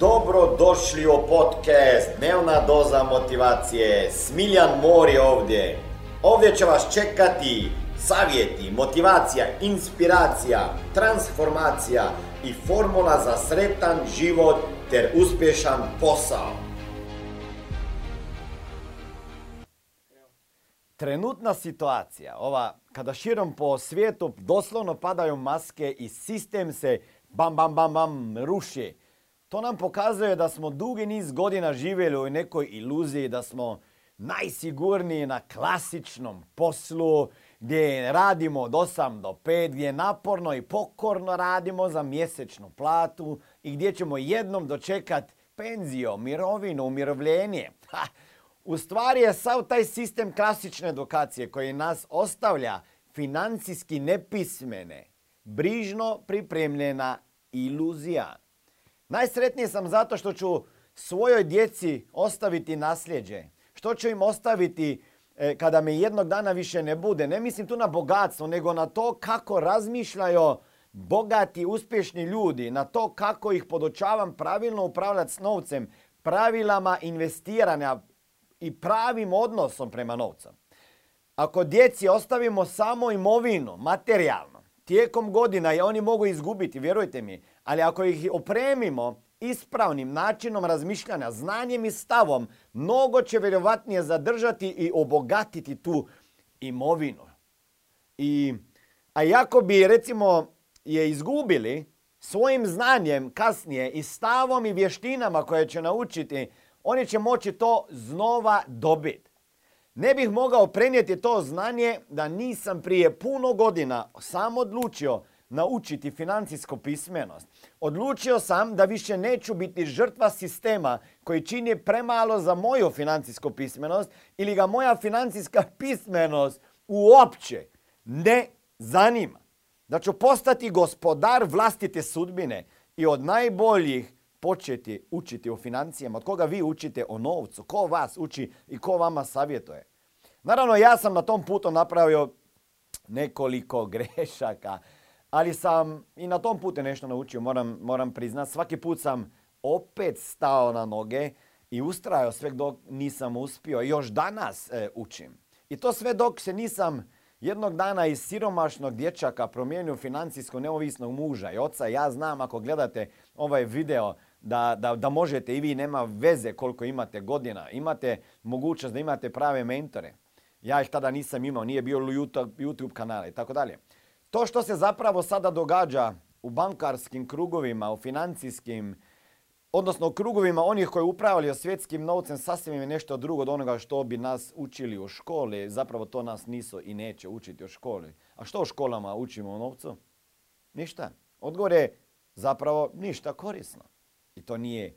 Dobro došli u podcast Dnevna doza motivacije. Smiljan Mor je ovdje. Ovdje će vas čekati savjeti, motivacija, inspiracija, transformacija i formula za sretan život ter uspješan posao. Trenutna situacija, ova kada širom po svijetu doslovno padaju maske i sistem se bam bam bam bam ruši to nam pokazuje da smo dugi niz godina živjeli u nekoj iluziji da smo najsigurniji na klasičnom poslu gdje radimo od 8 do 5, gdje naporno i pokorno radimo za mjesečnu platu i gdje ćemo jednom dočekat penziju, mirovinu, umirovljenje. U stvari je sav taj sistem klasične edukacije koji nas ostavlja financijski nepismene, brižno pripremljena iluzija. Najsretniji sam zato što ću svojoj djeci ostaviti nasljeđe. Što ću im ostaviti e, kada me jednog dana više ne bude. Ne mislim tu na bogatstvo, nego na to kako razmišljaju bogati, uspješni ljudi. Na to kako ih podočavam pravilno upravljati s novcem, pravilama investiranja i pravim odnosom prema novcu. Ako djeci ostavimo samo imovinu, materijalno, tijekom godina i oni mogu izgubiti, vjerujte mi, ali ako ih opremimo ispravnim načinom razmišljanja, znanjem i stavom, mnogo će vjerovatnije zadržati i obogatiti tu imovinu. I, a jako bi recimo je izgubili svojim znanjem kasnije i stavom i vještinama koje će naučiti, oni će moći to znova dobiti. Ne bih mogao prenijeti to znanje da nisam prije puno godina sam odlučio naučiti financijsku pismenost. Odlučio sam da više neću biti žrtva sistema koji čini premalo za moju financijsku pismenost ili ga moja financijska pismenost uopće ne zanima. Da ću postati gospodar vlastite sudbine i od najboljih početi učiti o financijama. Od koga vi učite o novcu? Ko vas uči i ko vama savjetuje? Naravno, ja sam na tom putu napravio nekoliko grešaka ali sam i na tom putu nešto naučio, moram, moram priznati. Svaki put sam opet stao na noge i ustrajao sve dok nisam uspio. Još danas e, učim. I to sve dok se nisam jednog dana iz siromašnog dječaka promijenio financijsko neovisnog muža i oca. Ja znam ako gledate ovaj video da, da, da možete i vi, nema veze koliko imate godina. Imate mogućnost da imate prave mentore. Ja ih tada nisam imao, nije bio YouTube, YouTube kanale i tako dalje. To što se zapravo sada događa u bankarskim krugovima, u financijskim, odnosno u krugovima onih koji upravljaju svjetskim novcem sasvim je nešto drugo od onoga što bi nas učili u školi. Zapravo to nas nisu i neće učiti u školi. A što u školama učimo o novcu? Ništa. Odgovor je zapravo ništa korisno. I to nije,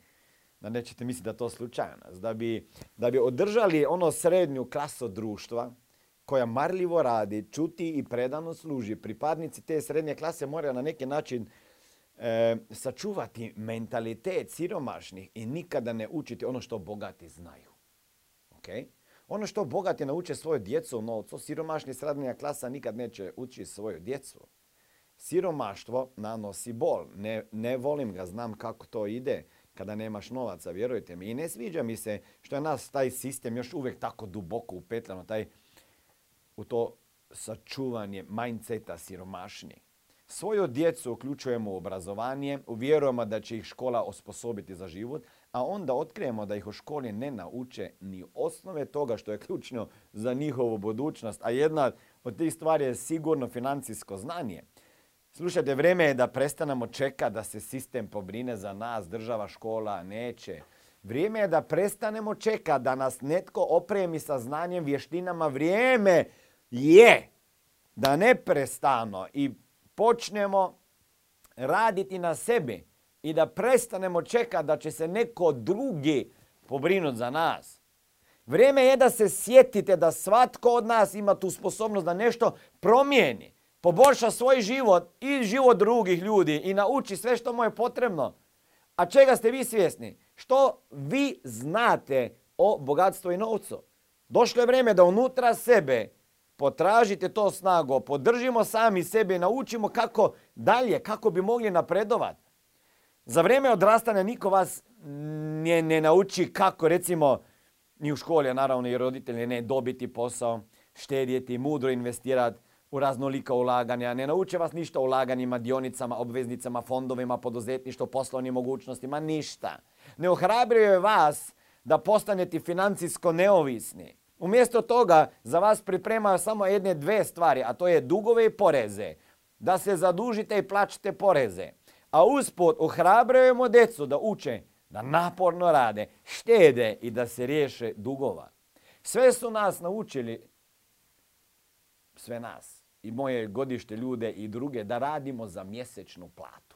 da nećete misliti da to slučajno. Da bi, da bi održali ono srednju klasu društva, koja marljivo radi, čuti i predano služi. Pripadnici te srednje klase moraju na neki način e, sačuvati mentalitet siromašnih i nikada ne učiti ono što bogati znaju. Okay? Ono što bogati nauče svoju djecu u novcu, siromašni srednja klasa nikad neće učiti svoju djecu. Siromaštvo nanosi bol. Ne, ne volim ga, znam kako to ide kada nemaš novaca, vjerujte mi. I ne sviđa mi se što je nas taj sistem još uvijek tako duboko upetljano, taj u to sačuvanje mindseta siromašnije. Svoju djecu uključujemo u obrazovanje, uvjerujemo da će ih škola osposobiti za život, a onda otkrijemo da ih u školi ne nauče ni osnove toga što je ključno za njihovu budućnost, a jedna od tih stvari je sigurno financijsko znanje. Slušajte, vrijeme je da prestanemo čekati da se sistem pobrine za nas, država, škola, neće. Vrijeme je da prestanemo čekati da nas netko opremi sa znanjem, vještinama. Vrijeme je da neprestano i počnemo raditi na sebi i da prestanemo čekati da će se neko drugi pobrinuti za nas. Vrijeme je da se sjetite da svatko od nas ima tu sposobnost da nešto promijeni, poboljša svoj život i život drugih ljudi i nauči sve što mu je potrebno. A čega ste vi svjesni? Što vi znate o bogatstvu i novcu? Došlo je vrijeme da unutra sebe potražite to snago, podržimo sami sebe, naučimo kako dalje, kako bi mogli napredovati. Za vrijeme odrastanja niko vas ne, ne nauči kako, recimo, ni u školi, naravno i roditelji, ne dobiti posao, štedjeti, mudro investirati u raznolika ulaganja. Ne nauče vas ništa o ulaganjima, dionicama, obveznicama, fondovima, poduzetništvo, poslovnim mogućnostima, ništa. Ne ohrabruje vas da postanete financijsko neovisni. Umjesto toga za vas pripremaju samo jedne dve stvari, a to je dugove i poreze. Da se zadužite i plaćate poreze. A usput ohrabrujemo djecu da uče, da naporno rade, štede i da se riješe dugova. Sve su nas naučili, sve nas, i moje godište ljude i druge, da radimo za mjesečnu platu.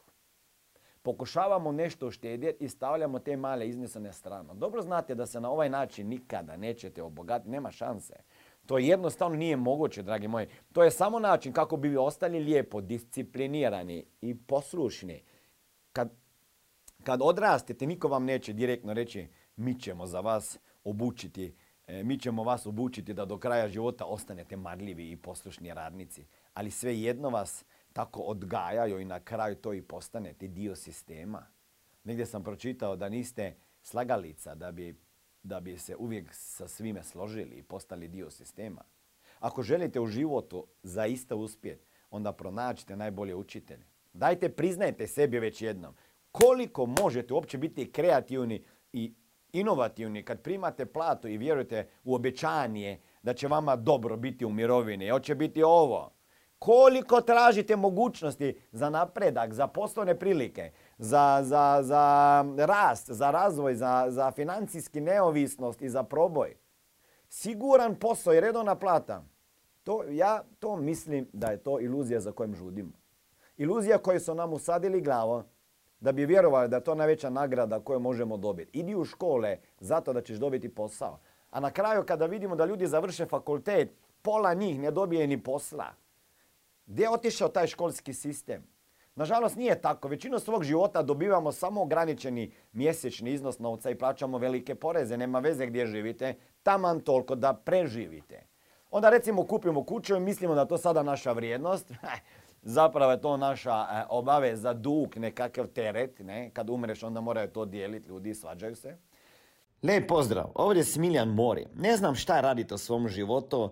Pokušavamo nešto štedjeti i stavljamo te male iznose na. Dobro znate da se na ovaj način nikada nećete obogatiti, nema šanse. To jednostavno nije moguće, dragi moji. To je samo način kako bi vi ostali lijepo, disciplinirani i poslušni. Kad, kad odrastete, niko vam neće direktno reći mi ćemo za vas obučiti, e, mi ćemo vas obučiti da do kraja života ostanete marljivi i poslušni radnici. Ali sve jedno vas tako odgajaju i na kraju to i postanete dio sistema. Negdje sam pročitao da niste slagalica da bi da bi se uvijek sa svime složili i postali dio sistema. Ako želite u životu zaista uspjeti, onda pronađite najbolje učitelje. Dajte, priznajte sebi već jednom. Koliko možete uopće biti kreativni i inovativni kad primate platu i vjerujete u obećanje da će vama dobro biti u mirovini. Hoće biti ovo. Koliko tražite mogućnosti za napredak, za poslovne prilike, za, za, za rast, za razvoj, za, za financijski neovisnost i za proboj. Siguran posao i redovna plata. To, ja to mislim da je to iluzija za kojom žudimo. Iluzija koju su nam usadili glavo da bi vjerovali da je to najveća nagrada koju možemo dobiti. Idi u škole zato da ćeš dobiti posao. A na kraju kada vidimo da ljudi završe fakultet, pola njih ne dobije ni posla. Gdje je otišao taj školski sistem? Nažalost nije tako. Većinu svog života dobivamo samo ograničeni mjesečni iznos novca i plaćamo velike poreze. Nema veze gdje živite, taman toliko da preživite. Onda recimo kupimo kuću i mislimo da to sada naša vrijednost. Zapravo je to naša e, obaveza, dug, nekakav teret. Ne? Kad umreš onda moraju to dijeliti, ljudi svađaju se. Lijep pozdrav, ovdje je Smiljan Mori. Ne znam šta radite u svom životu,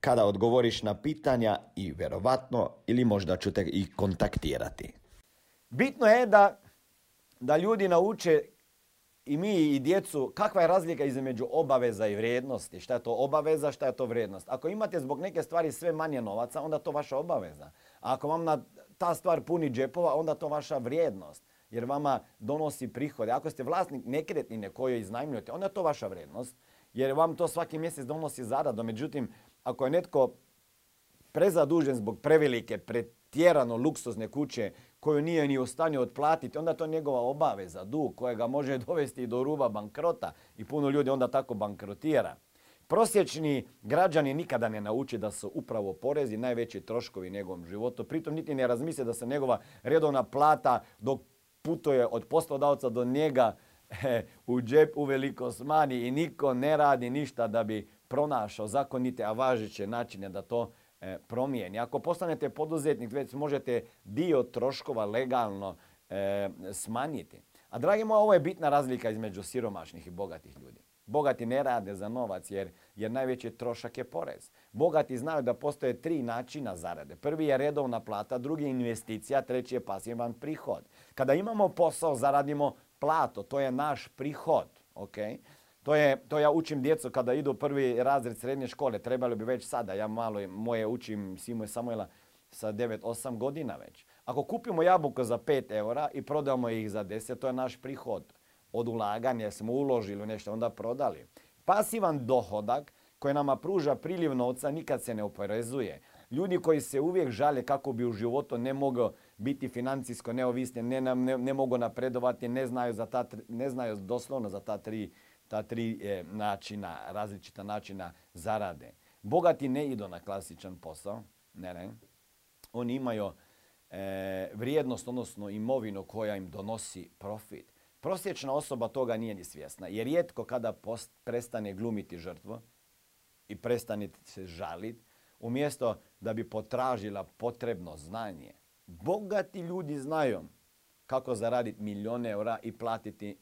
kada odgovoriš na pitanja i vjerovatno ili možda ću te i kontaktirati. Bitno je da, da ljudi nauče i mi i djecu kakva je razlika između obaveza i vrijednosti. Šta je to obaveza, šta je to vrijednost. Ako imate zbog neke stvari sve manje novaca, onda to vaša obaveza. A ako vam na ta stvar puni džepova, onda to vaša vrijednost. Jer vama donosi prihode. Ako ste vlasnik nekretnine koju iznajmljujete, onda je to vaša vrijednost. Jer vam to svaki mjesec donosi zaradu. Međutim, ako je netko prezadužen zbog prevelike, pretjerano luksuzne kuće koju nije ni u stanju otplatiti, onda to njegova obaveza, dug kojega može dovesti do ruba bankrota i puno ljudi onda tako bankrotira. Prosječni građani nikada ne nauči da su upravo porezi najveći troškovi njegovom životu. Pritom niti ne razmisle da se njegova redovna plata dok putuje od poslodavca do njega u džep uveliko smani i niko ne radi ništa da bi pronašao zakonite, a važeće načine da to E, promijeni. Ako postanete poduzetnik, već možete dio troškova legalno e, smanjiti. A dragi moji, ovo je bitna razlika između siromašnih i bogatih ljudi. Bogati ne rade za novac jer, jer najveći trošak je porez. Bogati znaju da postoje tri načina zarade. Prvi je redovna plata, drugi je investicija, treći je pasivan prihod. Kada imamo posao, zaradimo plato, to je naš prihod. Okay? To, je, to ja učim djecu kada idu prvi razred srednje škole. Trebalo bi već sada. Ja malo moje učim Simo i Samuela sa 9-8 godina već. Ako kupimo jabuke za 5 eura i prodamo ih za 10, to je naš prihod od ulaganja, smo uložili nešto, onda prodali. Pasivan dohodak koji nama pruža priljev novca nikad se ne oporezuje. Ljudi koji se uvijek žale kako bi u životu ne mogao biti financijsko neovisni, ne, ne, ne mogu napredovati, ne znaju, za ta, ne znaju doslovno za ta tri, ta tri e, načina, različita načina zarade. Bogati ne idu na klasičan posao, ne, ne. Oni imaju e, vrijednost, odnosno imovinu koja im donosi profit. Prosječna osoba toga nije ni svjesna, jer rijetko kada post, prestane glumiti žrtvu i prestane se žaliti, umjesto da bi potražila potrebno znanje. Bogati ljudi znaju kako zaraditi milijone eura i platiti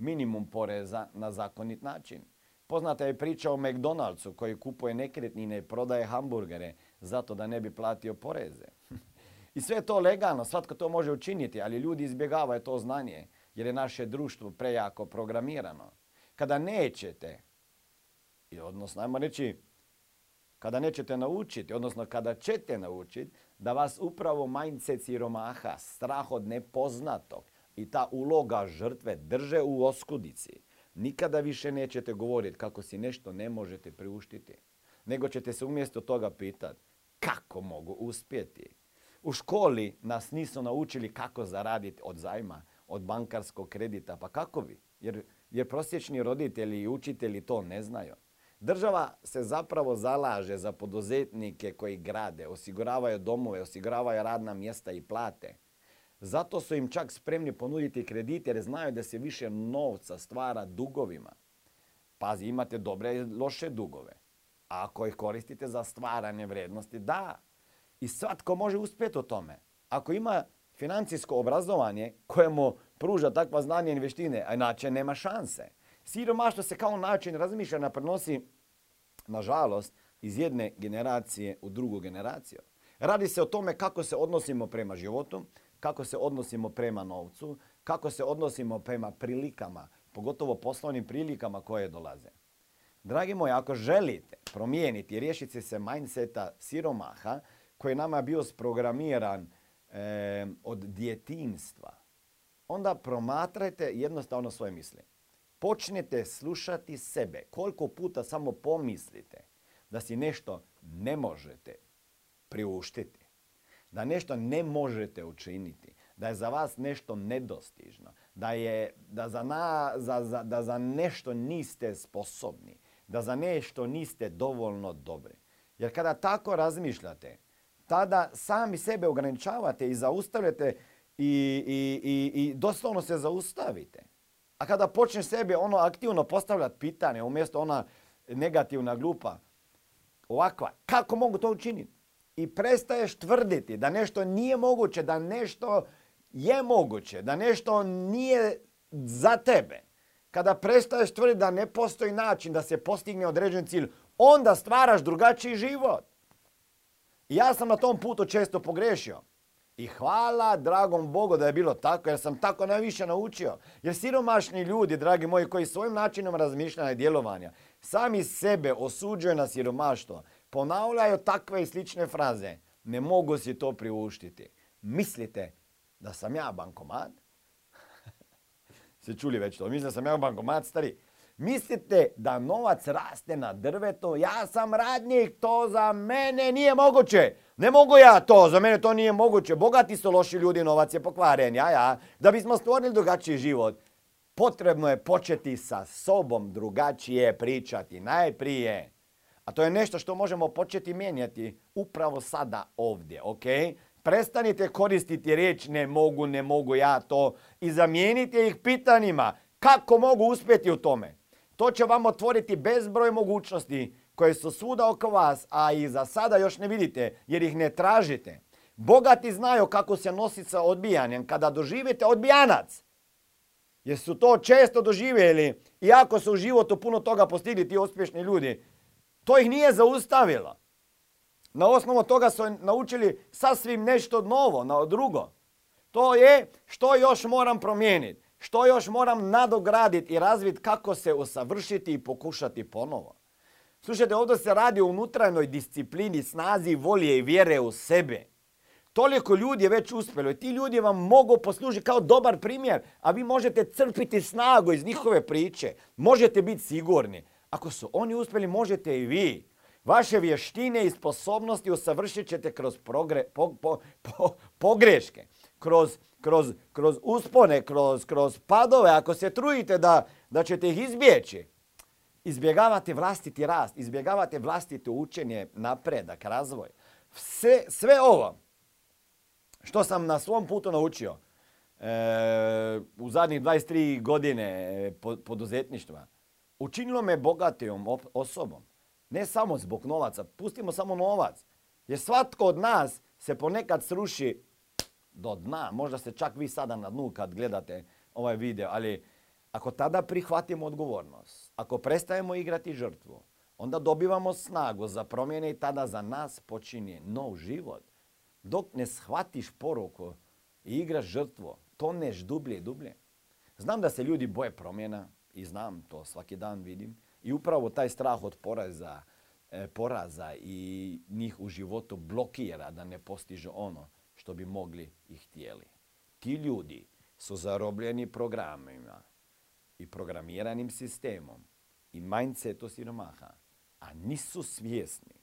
minimum poreza na zakonit način. Poznata je priča o McDonald'su koji kupuje nekretnine i prodaje hamburgere zato da ne bi platio poreze. I sve je to legalno, svatko to može učiniti, ali ljudi izbjegavaju to znanje jer je naše društvo prejako programirano. Kada nećete, odnosno ajmo reći, kada nećete naučiti, odnosno kada ćete naučiti, da vas upravo mindset siromaha, strah od nepoznatog i ta uloga žrtve drže u oskudici, nikada više nećete govoriti kako si nešto ne možete priuštiti, nego ćete se umjesto toga pitati kako mogu uspjeti. U školi nas nisu naučili kako zaraditi od zajma, od bankarskog kredita. Pa kako bi? Jer, jer prosječni roditelji i učitelji to ne znaju. Država se zapravo zalaže za poduzetnike koji grade, osiguravaju domove, osiguravaju radna mjesta i plate. Zato su im čak spremni ponuditi kredite jer znaju da se više novca stvara dugovima. Pazi, imate dobre i loše dugove. A ako ih koristite za stvaranje vrednosti, da. I svatko može uspjeti u tome. Ako ima financijsko obrazovanje kojemu pruža takva znanja i vještine, a inače nema šanse. Siromaštvo se kao način razmišljanja prenosi, nažalost, iz jedne generacije u drugu generaciju. Radi se o tome kako se odnosimo prema životu, kako se odnosimo prema novcu, kako se odnosimo prema prilikama, pogotovo poslovnim prilikama koje dolaze. Dragi moji, ako želite promijeniti i riješiti se mindseta siromaha koji je nama bio sprogramiran od djetinstva, onda promatrajte jednostavno svoje misli. Počnite slušati sebe. Koliko puta samo pomislite da si nešto ne možete priuštiti, da nešto ne možete učiniti, da je za vas nešto nedostižno, da, je, da, za, na, za, za, da za nešto niste sposobni, da za nešto niste dovoljno dobri. Jer kada tako razmišljate, tada sami sebe ograničavate i zaustavljate i, i, i, i doslovno se zaustavite. A kada počneš sebe ono aktivno postavljati pitanje umjesto ona negativna glupa, ovakva, kako mogu to učiniti? I prestaješ tvrditi da nešto nije moguće, da nešto je moguće, da nešto nije za tebe. Kada prestaješ tvrditi da ne postoji način da se postigne određen cilj, onda stvaraš drugačiji život. Ja sam na tom putu često pogrešio. I hvala dragom Bogu da je bilo tako, jer sam tako najviše naučio. Jer siromašni ljudi, dragi moji, koji svojim načinom razmišljanja i djelovanja sami sebe osuđuju na siromaštvo, ponavljaju takve i slične fraze. Ne mogu si to priuštiti. Mislite da sam ja bankomat? Se čuli već to. Mislite da sam ja bankomat, stari? Mislite da novac raste na drvetu? Ja sam radnik, to za mene nije moguće. Ne mogu ja to, za mene to nije moguće. Bogati su loši ljudi, novac je pokvaren, ja, ja. Da bismo stvorili drugačiji život, potrebno je početi sa sobom drugačije pričati, najprije. A to je nešto što možemo početi mijenjati upravo sada ovdje, ok? Prestanite koristiti riječ ne mogu, ne mogu ja to i zamijenite ih pitanjima kako mogu uspjeti u tome. To će vam otvoriti bezbroj mogućnosti koje su svuda oko vas, a i za sada još ne vidite jer ih ne tražite. Bogati znaju kako se nositi sa odbijanjem kada doživite odbijanac. Jer su to često doživjeli, iako su u životu puno toga postigli ti uspješni ljudi. To ih nije zaustavilo. Na osnovu toga su naučili sasvim nešto novo, na drugo. To je što još moram promijeniti. Što još moram nadograditi i razviti kako se usavršiti i pokušati ponovo? Slušajte, ovdje se radi o unutarnjoj disciplini, snazi, volje i vjere u sebe. Toliko ljudi je već uspjelo i ti ljudi vam mogu poslužiti kao dobar primjer, a vi možete crpiti snagu iz njihove priče. Možete biti sigurni. Ako su oni uspjeli, možete i vi. Vaše vještine i sposobnosti usavršit ćete kroz pogreške, kroz, kroz, kroz uspone, kroz, kroz padove. Ako se trudite da, da ćete ih izbjeći, izbjegavate vlastiti rast, izbjegavate vlastito učenje, napredak, razvoj. Sve, sve ovo što sam na svom putu naučio e, u zadnjih 23 godine poduzetništva, učinilo me bogatijom osobom. Ne samo zbog novaca, pustimo samo novac. Jer svatko od nas se ponekad sruši do dna. Možda ste čak vi sada na dnu kad gledate ovaj video, ali ako tada prihvatimo odgovornost, ako prestajemo igrati žrtvu, onda dobivamo snagu za promjene i tada za nas počinje nov život. Dok ne shvatiš poruku i igraš žrtvo, toneš dublje i dublje. Znam da se ljudi boje promjena i znam to svaki dan vidim. I upravo taj strah od poraza, e, poraza i njih u životu blokira da ne postižu ono što bi mogli i htjeli. Ti ljudi su zarobljeni programima i programiranim sistemom i mindsetu siromaha, a nisu svjesni.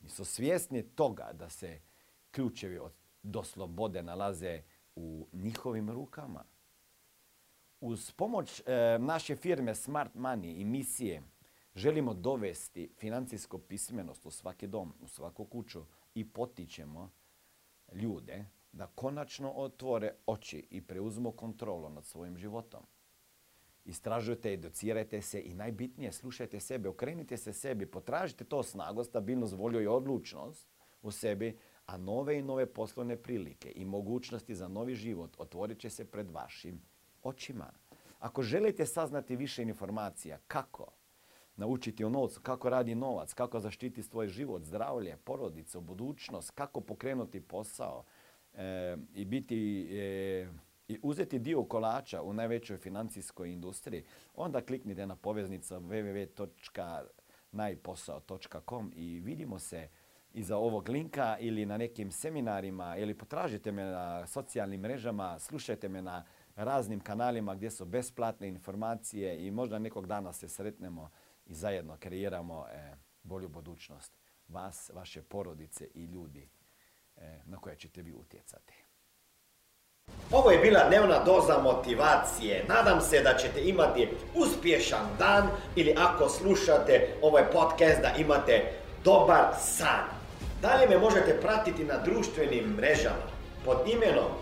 Nisu svjesni toga da se ključevi do slobode nalaze u njihovim rukama. Uz pomoć e, naše firme Smart Money i misije želimo dovesti financijsku pismenost u svaki dom, u svaku kuću i potičemo ljude da konačno otvore oči i preuzmu kontrolu nad svojim životom. Istražujte, educirajte se i najbitnije slušajte sebe, okrenite se sebi, potražite to snagu, stabilnost, volju i odlučnost u sebi, a nove i nove poslovne prilike i mogućnosti za novi život otvorit će se pred vašim očima. Ako želite saznati više informacija kako naučiti o novcu, kako radi novac, kako zaštiti svoj život, zdravlje, porodicu, budućnost, kako pokrenuti posao e, i biti e, i uzeti dio kolača u najvećoj financijskoj industriji, onda kliknite na poveznicu www.najposao.com i vidimo se iza ovog linka ili na nekim seminarima ili potražite me na socijalnim mrežama, slušajte me na raznim kanalima gdje su besplatne informacije i možda nekog dana se sretnemo i zajedno kreiramo e, bolju budućnost vas, vaše porodice i ljudi e, na koje ćete vi utjecati. Ovo je bila dnevna doza motivacije. Nadam se da ćete imati uspješan dan ili ako slušate ovaj podcast da imate dobar san. Dalje me možete pratiti na društvenim mrežama pod imenom